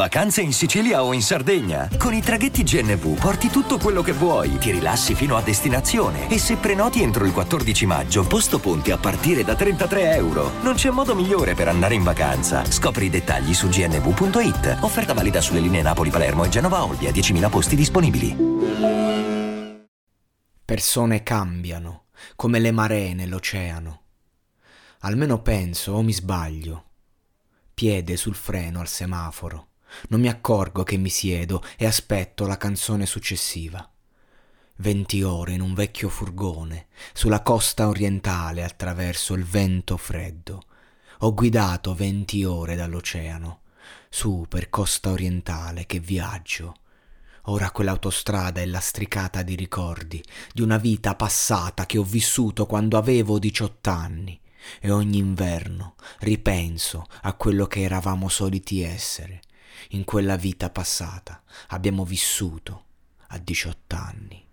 Vacanze in Sicilia o in Sardegna. Con i traghetti GNV porti tutto quello che vuoi, ti rilassi fino a destinazione e se prenoti entro il 14 maggio, posto ponti a partire da 33 euro. Non c'è modo migliore per andare in vacanza. Scopri i dettagli su gnv.it. Offerta valida sulle linee Napoli-Palermo e Genova-Olbia, 10.000 posti disponibili. Persone cambiano, come le maree nell'oceano. Almeno penso o mi sbaglio piede sul freno al semaforo. Non mi accorgo che mi siedo e aspetto la canzone successiva. Venti ore in un vecchio furgone, sulla costa orientale attraverso il vento freddo. Ho guidato venti ore dall'oceano, su per costa orientale che viaggio. Ora quell'autostrada è lastricata di ricordi, di una vita passata che ho vissuto quando avevo diciott'anni e ogni inverno ripenso a quello che eravamo soliti essere. In quella vita passata abbiamo vissuto a 18 anni.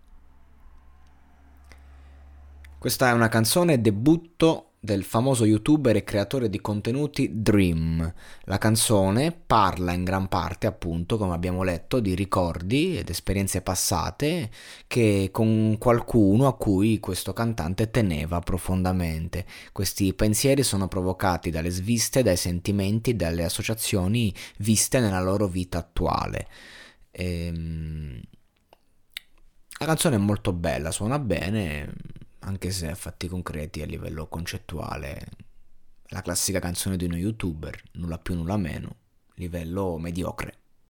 Questa è una canzone debutto del famoso youtuber e creatore di contenuti Dream. La canzone parla in gran parte, appunto, come abbiamo letto, di ricordi ed esperienze passate che con qualcuno a cui questo cantante teneva profondamente. Questi pensieri sono provocati dalle sviste, dai sentimenti, dalle associazioni viste nella loro vita attuale. Ehm... La canzone è molto bella, suona bene anche se a fatti concreti a livello concettuale la classica canzone di uno youtuber, nulla più nulla meno, livello mediocre.